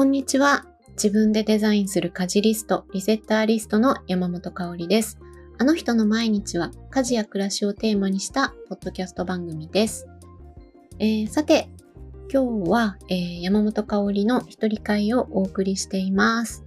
こんにちは。自分でデザインする家事リスト、リセッターリストの山本香里です。あの人の毎日は家事や暮らしをテーマにしたポッドキャスト番組です。えー、さて、今日は、えー、山本香里の一人会をお送りしています、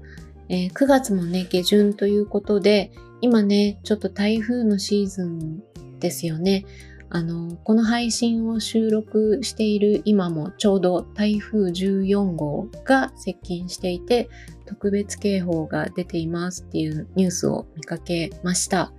えー、9月もね、下旬ということで、今ね、ちょっと台風のシーズンですよね。あの、この配信を収録している今もちょうど台風14号が接近していて、特別警報が出ていますっていうニュースを見かけました。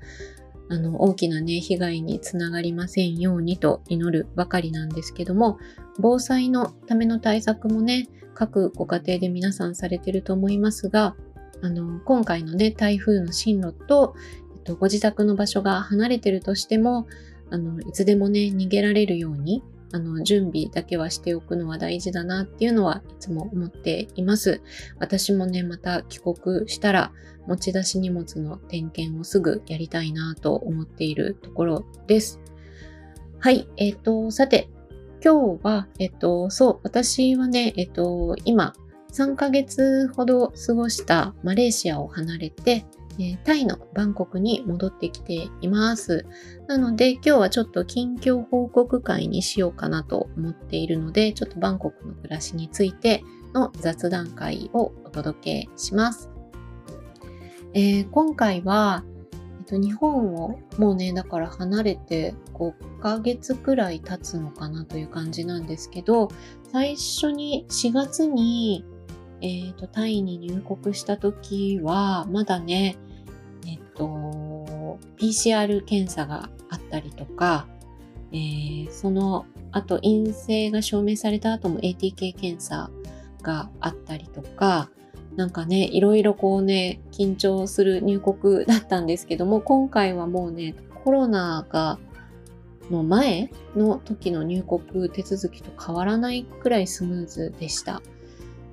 あの、大きなね、被害につながりませんようにと祈るばかりなんですけども、防災のための対策もね、各ご家庭で皆さんされてると思いますが、あの、今回のね、台風の進路と、えっと、ご自宅の場所が離れてるとしても、あの、いつでもね、逃げられるように、あの、準備だけはしておくのは大事だなっていうのはいつも思っています。私もね、また帰国したら、持ち出し荷物の点検をすぐやりたいなと思っているところです。はい、えっ、ー、と、さて、今日は、えっ、ー、と、そう、私はね、えっ、ー、と、今、3ヶ月ほど過ごしたマレーシアを離れて、えタイのバンコクに戻ってきています。なので今日はちょっと近況報告会にしようかなと思っているので、ちょっとバンコクの暮らしについての雑談会をお届けします。えー、今回は、えっと、日本をもうね、だから離れて5ヶ月くらい経つのかなという感じなんですけど、最初に4月にえーと、タイに入国した時はまだね、えっ、と、PCR 検査があったりとか、えー、その後陰性が証明された後も ATK 検査があったりとか、なんかね、いろいろこうね、緊張する入国だったんですけども、今回はもうね、コロナがの前の時の入国手続きと変わらないくらいスムーズでした。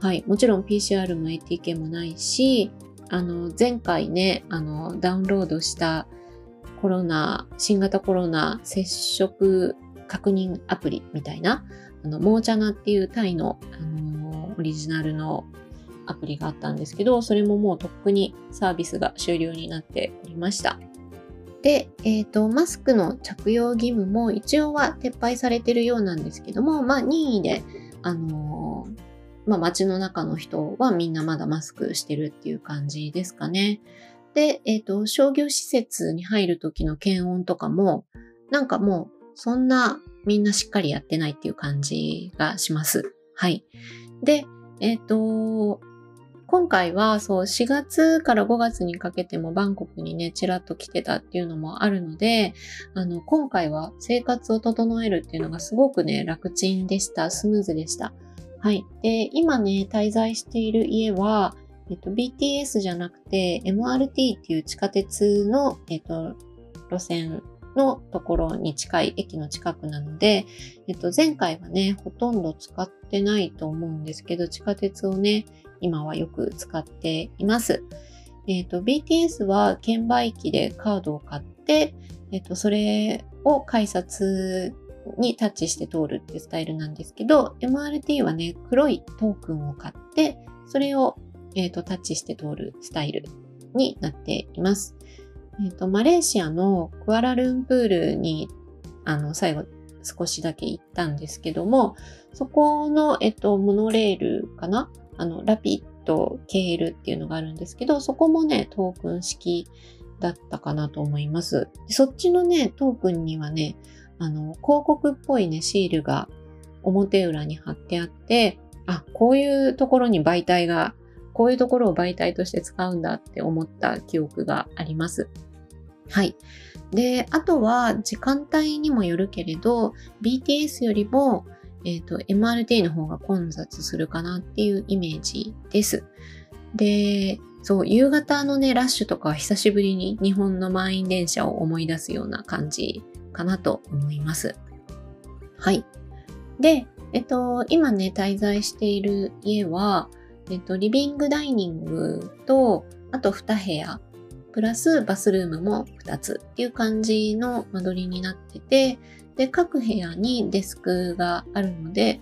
はい。もちろん PCR も ATK もないし、あの、前回ね、あの、ダウンロードしたコロナ、新型コロナ接触確認アプリみたいな、あの、モーチャナっていうタイの、あの、オリジナルのアプリがあったんですけど、それももうとっくにサービスが終了になっておりました。で、えっ、ー、と、マスクの着用義務も一応は撤廃されてるようなんですけども、まあ、任意で、あのまあ街の中の人はみんなまだマスクしてるっていう感じですかね。で、えっ、ー、と、商業施設に入る時の検温とかも、なんかもうそんなみんなしっかりやってないっていう感じがします。はい。で、えっ、ー、と、今回はそう4月から5月にかけてもバンコクにね、ちらっと来てたっていうのもあるので、あの、今回は生活を整えるっていうのがすごくね、楽ちんでした。スムーズでした。はい。で、今ね、滞在している家は、えっと、BTS じゃなくて MRT っていう地下鉄の、えっと、路線のところに近い駅の近くなので、えっと、前回はね、ほとんど使ってないと思うんですけど、地下鉄をね、今はよく使っています。えっと、BTS は券売機でカードを買って、えっと、それを改札にタッチして通るっていうスタイルなんですけど、MRT はね、黒いトークンを買って、それを、えーと、タッチして通るスタイルになっています。えーと、マレーシアのクアラルンプールにあの最後少しだけ行ったんですけども、そこの、えっと、モノレールかな？あの、ラピッド KL っていうのがあるんですけど、そこもね、トークン式だったかなと思います。そっちのね、トークンにはね、あの、広告っぽいね、シールが表裏に貼ってあって、あ、こういうところに媒体が、こういうところを媒体として使うんだって思った記憶があります。はい。で、あとは時間帯にもよるけれど、BTS よりも、えっ、ー、と、MRT の方が混雑するかなっていうイメージです。で、そう、夕方のね、ラッシュとか久しぶりに日本の満員電車を思い出すような感じかなと思います。はい。で、えっと、今ね、滞在している家は、えっと、リビングダイニングと、あと2部屋、プラスバスルームも2つっていう感じの間取りになってて、で、各部屋にデスクがあるので、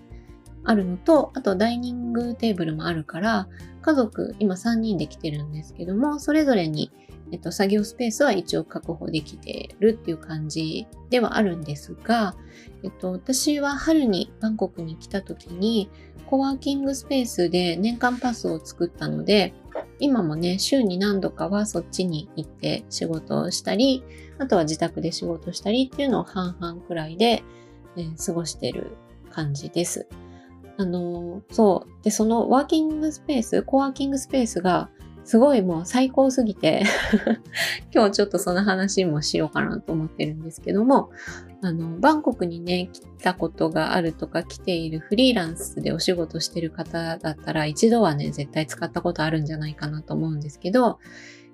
あるのと、あとダイニングテーブルもあるから、家族、今3人で来てるんですけども、それぞれに、えっと、作業スペースは一応確保できてるっていう感じではあるんですが、えっと、私は春にバンコクに来た時に、コワーキングスペースで年間パスを作ったので、今もね、週に何度かはそっちに行って仕事をしたり、あとは自宅で仕事したりっていうのを半々くらいで、えー、過ごしてる感じです。あの、そう。で、そのワーキングスペース、コワーキングスペースがすごいもう最高すぎて 今日ちょっとその話もしようかなと思ってるんですけども、あの、バンコクにね、来たことがあるとか来ているフリーランスでお仕事してる方だったら一度はね、絶対使ったことあるんじゃないかなと思うんですけど、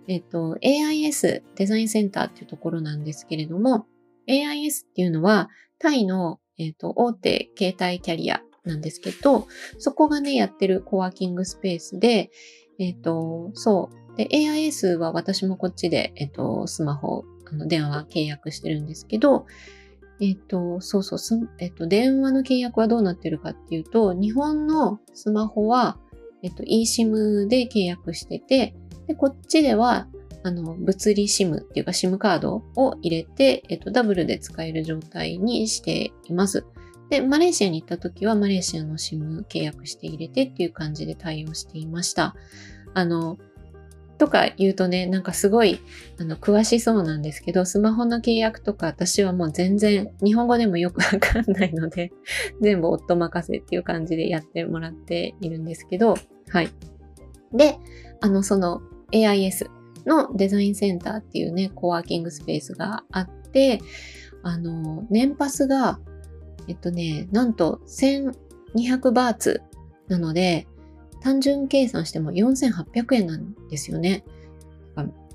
えっと、AIS デザインセンターっていうところなんですけれども、AIS っていうのはタイの、えっと、大手携帯キャリアなんですけど、そこがね、やってるコワーキングスペースで、えっ、と、そう。で、AIS は私もこっちで、えっ、と、スマホ、あの、電話契約してるんですけど、えっ、と、そうそうす、えっ、と、電話の契約はどうなってるかっていうと、日本のスマホは、えっ、と、eSIM で契約してて、で、こっちでは、あの、物理 SIM っていうか SIM カードを入れて、えっ、と、ダブルで使える状態にしています。で、マレーシアに行った時はマレーシアの SIM 契約して入れてっていう感じで対応していました。あの、とか言うとね、なんかすごい、あの、詳しそうなんですけど、スマホの契約とか私はもう全然、日本語でもよくわかんないので、全部夫任せっていう感じでやってもらっているんですけど、はい。で、あの、その AIS のデザインセンターっていうね、コワーキングスペースがあって、あの、年パスがえっとね、なんと1200バーツなので、単純計算しても4800円なんですよね。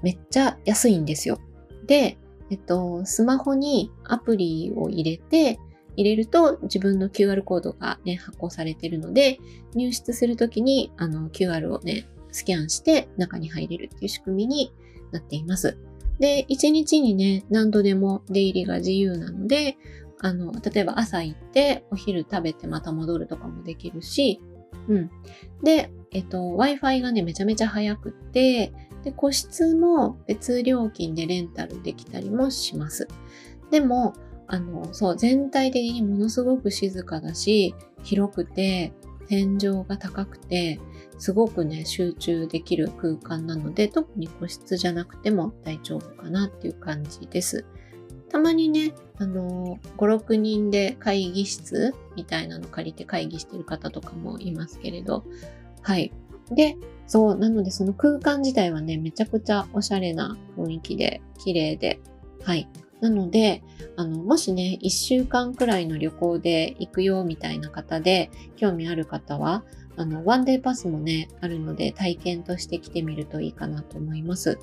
めっちゃ安いんですよ。で、えっと、スマホにアプリを入れて、入れると自分の QR コードがね、発行されているので、入室するときにあの QR をね、スキャンして中に入れるっていう仕組みになっています。で、1日にね、何度でも出入りが自由なので、あの、例えば朝行ってお昼食べてまた戻るとかもできるし、うん。で、えっと、Wi-Fi がね、めちゃめちゃ早くて、で、個室も別料金でレンタルできたりもします。でも、あの、そう、全体的にものすごく静かだし、広くて、天井が高くて、すごくね、集中できる空間なので、特に個室じゃなくても大丈夫かなっていう感じです。たまにね、あの、5、6人で会議室みたいなの借りて会議してる方とかもいますけれど、はい。で、そう、なのでその空間自体はね、めちゃくちゃおしゃれな雰囲気で、綺麗で、はい。なので、あの、もしね、1週間くらいの旅行で行くよみたいな方で、興味ある方は、あの、ワンデーパスもね、あるので、体験として来てみるといいかなと思います。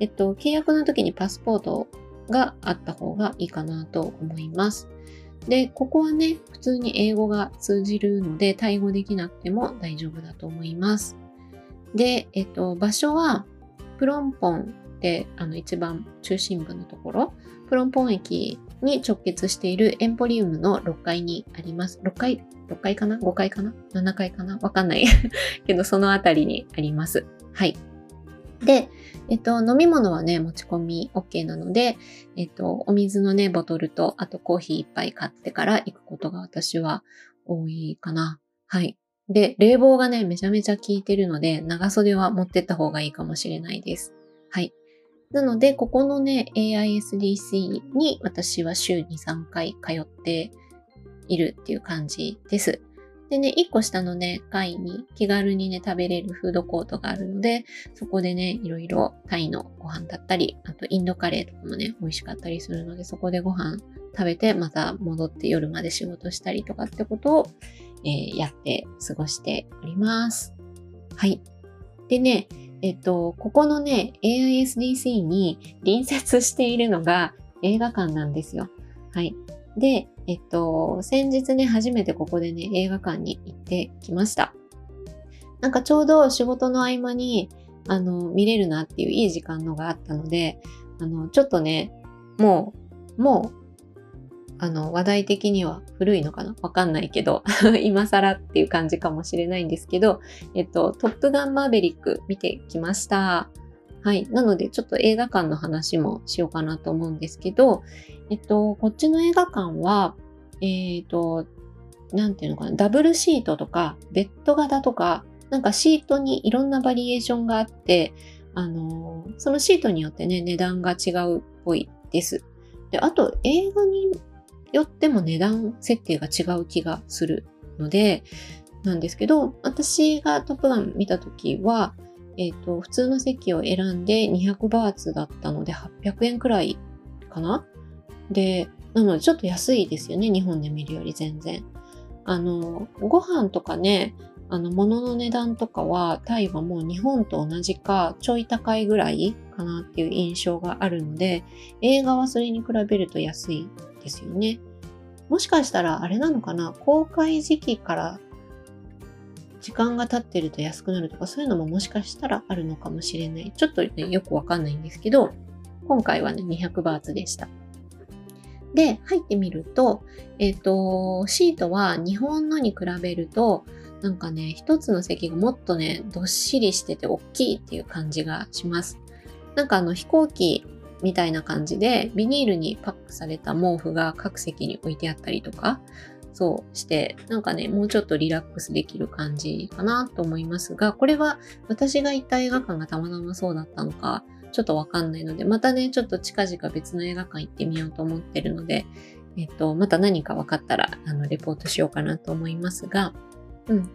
えっと、契約の時にパスポートがあった方がいいかなと思います。で、ここはね、普通に英語が通じるので、対応できなくても大丈夫だと思います。で、えっと、場所は、プロンポンってあの一番中心部のところ、プロンポン駅に直結しているエンポリウムの6階にあります。6階、6階かな ?5 階かな ?7 階かな？わかんない けど、そのあたりにあります。はい。で、えっと、飲み物はね、持ち込み OK なので、えっと、お水のね、ボトルと、あとコーヒー一杯買ってから行くことが私は多いかな。はい。で、冷房がね、めちゃめちゃ効いてるので、長袖は持ってった方がいいかもしれないです。はい。なので、ここのね、AISDC に私は週に3回通っているっていう感じです。でね、一個下のね、階に気軽にね、食べれるフードコートがあるので、そこでね、いろいろタイのご飯だったり、あとインドカレーとかもね、美味しかったりするので、そこでご飯食べて、また戻って夜まで仕事したりとかってことを、えー、やって過ごしております。はい。でね、えっと、ここのね、AISDC に隣接しているのが映画館なんですよ。はい。で、えっと、先日ね、初めてここでね、映画館に行ってきました。なんかちょうど仕事の合間に、あの、見れるなっていういい時間のがあったので、あの、ちょっとね、もう、もう、あの、話題的には古いのかな？わかんないけど、今更っていう感じかもしれないんですけど、えっと、トップガンマーベリック見てきました。はい。なので、ちょっと映画館の話もしようかなと思うんですけど、えっと、こっちの映画館は、えっ、と、なんていうのかな、ダブルシートとか、ベッド型とか、なんかシートにいろんなバリエーションがあって、あのー、そのシートによってね、値段が違うっぽいです。で、あと映画によっても値段設定が違う気がするので、なんですけど、私がトップガン見たときは、えっ、ー、と、普通の席を選んで200バーツだったので800円くらいかな？で、なのでちょっと安いですよね、日本で見るより全然。あの、ご飯とかね、あの、物の値段とかは、タイはもう日本と同じか、ちょい高いぐらいかなっていう印象があるので、映画はそれに比べると安いですよね。もしかしたらあれなのかな？公開時期から時間が経ってると安くなるとかそういうのももしかしたらあるのかもしれない。ちょっとね、よくわかんないんですけど、今回はね、200バーツでした。で、入ってみると、えっ、ー、と、シートは日本のに比べると、なんかね、一つの席がもっとね、どっしりしてて大きいっていう感じがします。なんかあの飛行機みたいな感じで、ビニールにパックされた毛布が各席に置いてあったりとか、そうして、なんかね、もうちょっとリラックスできる感じかなと思いますが、これは私が行った映画館がたまたまそうだったのか、ちょっとわかんないので、またね、ちょっと近々別の映画館行ってみようと思ってるので、えっと、また何か分かったら、あの、レポートしようかなと思いますが、うん。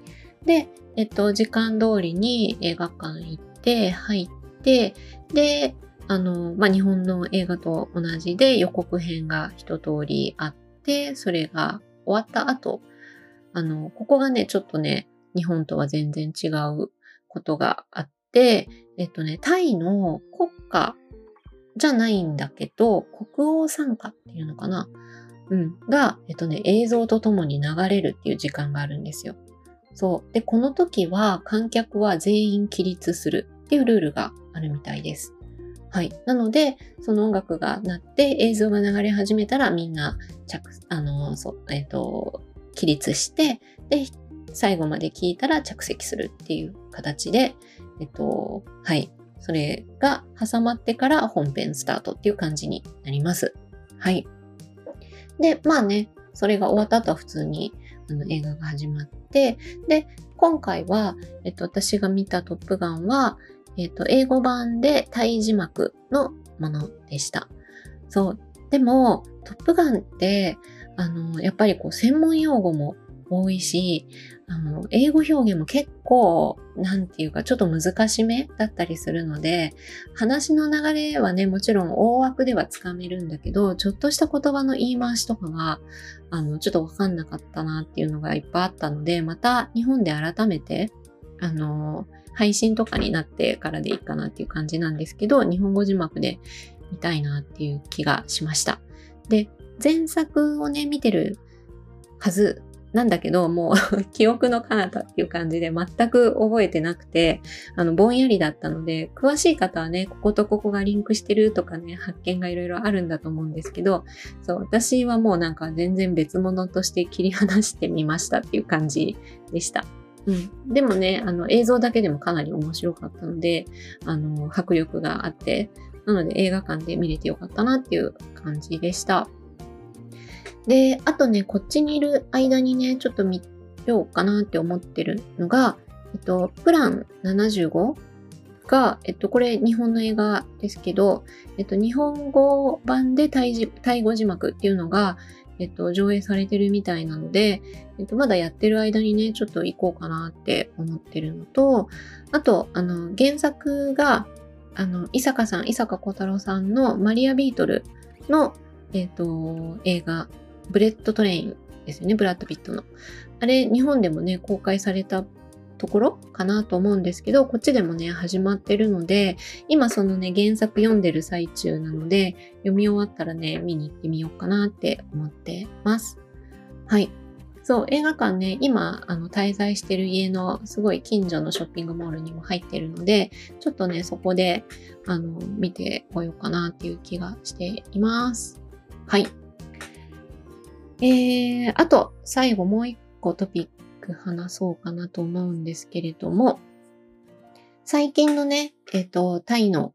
で、えっと、時間通りに映画館行って、入って、で、あの、まあ、日本の映画と同じで予告編が一通りあって、それが終わった後、あの、ここがね、ちょっとね、日本とは全然違うことがあって、えっとね、タイの国歌じゃないんだけど、国王参加っていうのかな？うん。が、えっとね、映像とともに流れるっていう時間があるんですよ。そう。で、この時は観客は全員起立するっていうルールがあるみたいです。はい。なので、その音楽が鳴って映像が流れ始めたらみんな着、あの、そう、えっ、と、起立して、で、最後まで聞いたら着席するっていう形で、えっと、はい。それが挟まってから本編スタートっていう感じになります。はい。で、まあね、それが終わった後は普通にあの映画が始まって、で、今回は、えっと、私が見たトップガンは、えっと、英語版でタイ字幕のものでした。そう。でも、トップガンって、あの、やっぱりこう、専門用語も多いし、あの、英語表現も結構、なんていうか、ちょっと難しめだったりするので、話の流れはね、もちろん大枠ではつかめるんだけど、ちょっとした言葉の言い回しとかが、あの、ちょっとわかんなかったなっていうのがいっぱいあったので、また日本で改めて、あの、配信とかになってからでいいかなっていう感じなんですけど、日本語字幕で見たいなっていう気がしました。で、前作をね、見てるはずなんだけど、もう 記憶の彼方っていう感じで全く覚えてなくて、あの、ぼんやりだったので、詳しい方はね、こことここがリンクしてるとかね、発見がいろいろあるんだと思うんですけど、そう、私はもうなんか全然別物として切り離してみましたっていう感じでした。うん。でもね、あの、映像だけでもかなり面白かったので、あの、迫力があって、なので映画館で見れてよかったなっていう感じでした。で、あとね、こっちにいる間にね、ちょっと見ようかなって思ってるのが、えっと、プラン75が、えっと、これ日本の映画ですけど、えっと、日本語版でタイタイ語字幕っていうのが、えっと、上映されてるみたいなので、えっと、まだやってる間にね、ちょっと行こうかなって思ってるのと、あと、あの、原作が、あの、伊坂さん、伊坂幸太郎さんのマリアビートルの、えっと、映画ブレットトレインですよね、ブラッド・ピットの。あれ、日本でもね、公開されたところかなと思うんですけど、こっちでもね、始まってるので、今そのね、原作読んでる最中なので、読み終わったらね、見に行ってみようかなって思ってます。はい。そう、映画館ね、今、あの、滞在してる家のすごい近所のショッピングモールにも入ってるので、ちょっとね、そこで、あの、見てこようかなっていう気がしています。はい。えー、あと、最後もう一個トピック話そうかなと思うんですけれども、最近のね、えっ、ー、と、タイの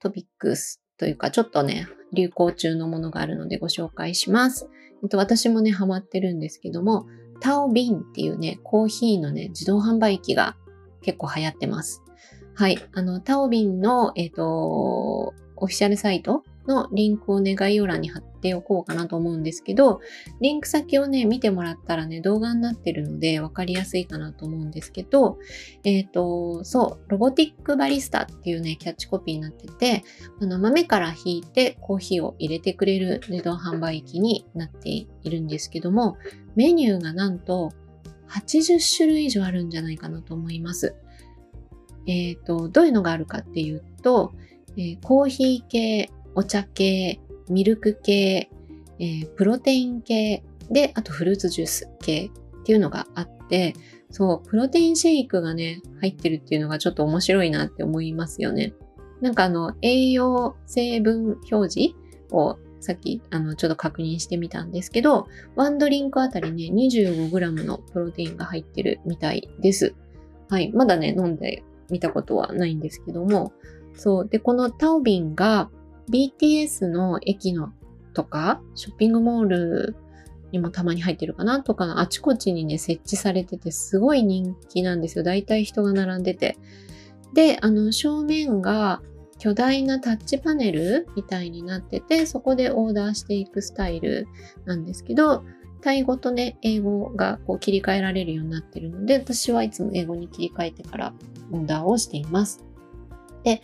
トピックスというか、ちょっとね、流行中のものがあるのでご紹介します。えっと、私もね、ハマってるんですけども、タオビンっていうね、コーヒーのね、自動販売機が結構流行ってます。はい。あの、タオビンの、えっ、ー、と、オフィシャルサイトのリンクをね、概要欄に貼っておこうかなと思うんですけど、リンク先をね、見てもらったらね、動画になってるので分かりやすいかなと思うんですけど、えっ、ー、と、そう、ロボティックバリスタっていうね、キャッチコピーになってて、あの、豆から引いてコーヒーを入れてくれる自動販売機になっているんですけども、メニューがなんと80種類以上あるんじゃないかなと思います。えっ、ー、と、どういうのがあるかっていうと、えー、コーヒー系、お茶系、ミルク系、えー、プロテイン系で、あとフルーツジュース系っていうのがあって、そう、プロテインシェイクがね、入ってるっていうのがちょっと面白いなって思いますよね。なんかあの、栄養成分表示をさっきあのちょっと確認してみたんですけど、ワンドリンクあたりね、25g のプロテインが入ってるみたいです。はい。まだね、飲んでみたことはないんですけども、そう。で、このタオビンが BTS の駅のとか、ショッピングモールにもたまに入ってるかなとか、あちこちにね、設置されてて、すごい人気なんですよ。だいたい人が並んでて。で、あの、正面が巨大なタッチパネルみたいになってて、そこでオーダーしていくスタイルなんですけど、タイ語とね、英語がこう切り替えられるようになってるので、私はいつも英語に切り替えてからオーダーをしています。で、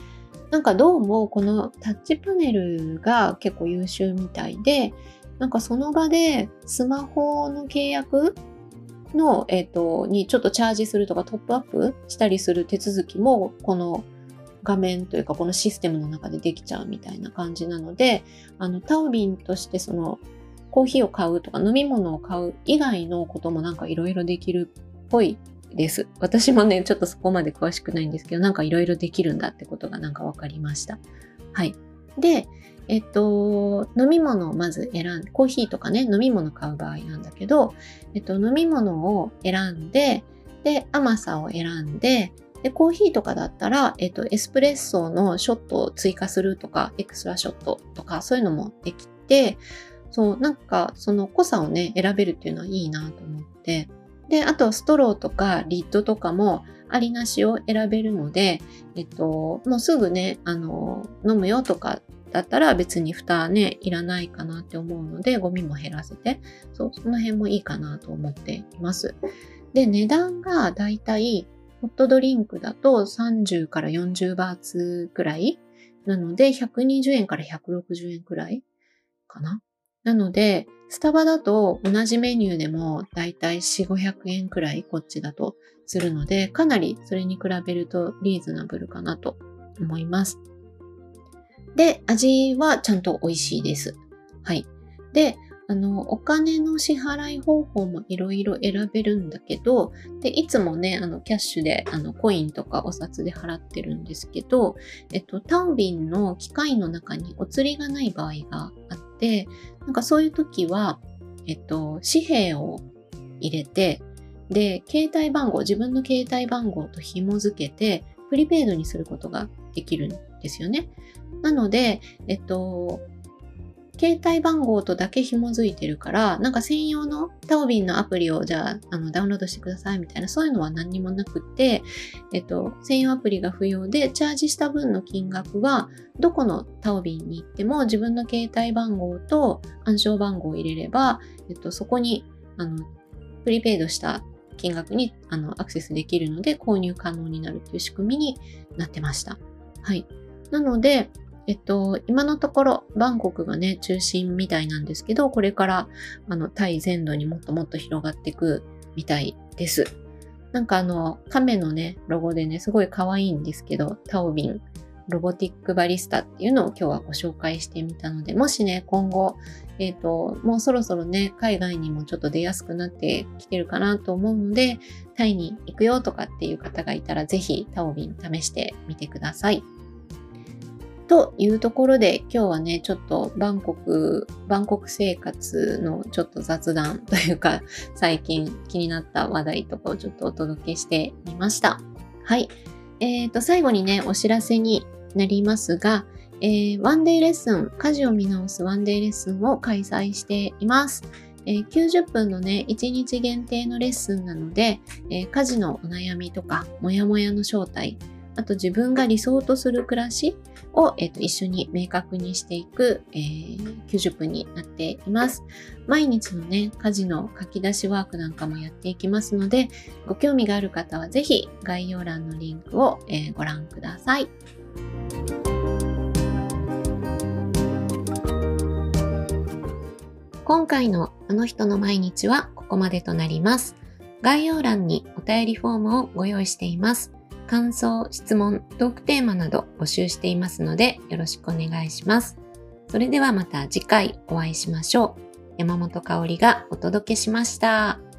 なんかどうもこのタッチパネルが結構優秀みたいで、なんかその場でスマホの契約の、えっ、ー、と、にちょっとチャージするとかトップアップしたりする手続きも、この画面というかこのシステムの中でできちゃうみたいな感じなので、あの、タオビンとしてそのコーヒーを買うとか飲み物を買う以外のこともなんかいろいろできるっぽいです。私もね、ちょっとそこまで詳しくないんですけど、なんかいろいろできるんだってことがなんか分かりました。はい。で、えっと、飲み物をまず選んで、コーヒーとかね、飲み物買う場合なんだけど、えっと、飲み物を選んで、で、甘さを選んで、で、コーヒーとかだったら、えっと、エスプレッソのショットを追加するとか、エクストラショットとか、そういうのもできて、そう、なんか、その濃さをね、選べるっていうのはいいなと思って、で、あとストローとかリッドとかもありなしを選べるので、えっと、もうすぐね、あの、飲むよとかだったら別に蓋ね、いらないかなって思うので、ゴミも減らせて、そう、その辺もいいかなと思っています。で、値段がだいたいホットドリンクだと30から40バーツくらいなので、120円から160円くらいかななので、スタバだと同じメニューでもだいたい4、500円くらいこっちだとするので、かなりそれに比べるとリーズナブルかなと思います。で、味はちゃんと美味しいです。はい。で、あの、お金の支払い方法もいろいろ選べるんだけど、で、いつもね、あの、キャッシュで、あの、コインとかお札で払ってるんですけど、えっと、タオビンの機械の中にお釣りがない場合があってで、なんかそういう時は、えっと、紙幣を入れて、で、携帯番号、自分の携帯番号と紐付けて、プリペイドにすることができるんですよね。なので、えっと、携帯番号とだけ紐づいてるから、なんか専用のタオビンのアプリをじゃああのダウンロードしてくださいみたいな、そういうのは何にもなくて、えっと、専用アプリが不要で、チャージした分の金額は、どこのタオビンに行っても自分の携帯番号と暗証番号を入れれば、えっと、そこに、あの、プリペイドした金額にあのアクセスできるので購入可能になるという仕組みになってました。はい。なので、えっと、今のところ、バンコクがね、中心みたいなんですけど、これから、あの、タイ全土にもっともっと広がっていくみたいです。なんかあの、亀のね、ロゴでね、すごい可愛いんですけど、タオビン、ロボティックバリスタっていうのを今日はご紹介してみたので、もしね、今後、えっ、ー、と、もうそろそろね、海外にもちょっと出やすくなってきてるかなと思うので、タイに行くよとかっていう方がいたら、ぜひタオビン試してみてください。というところで今日はね、ちょっとバンコク、バンコク生活のちょっと雑談というか、最近気になった話題とかをちょっとお届けしてみました。はい。え、ー、と、最後にね、お知らせになりますが、えー、ワンデーレッスン、家事を見直すワンデーレッスンを開催しています。えー、90分のね、1日限定のレッスンなので、えー、家事のお悩みとか、もやもやの正体、あと自分が理想とする暮らしを、えーと、一緒に明確にしていく、えー、90分になっています。毎日のね、家事の書き出しワークなんかもやっていきますので、ご興味がある方はぜひ概要欄のリンクを、えー、ご覧ください。今回のあの人の毎日はここまでとなります。概要欄にお便りフォームをご用意しています。感想、質問、トークテーマなど募集していますのでよろしくお願いします。それではまた次回お会いしましょう。山本香里がお届けしました。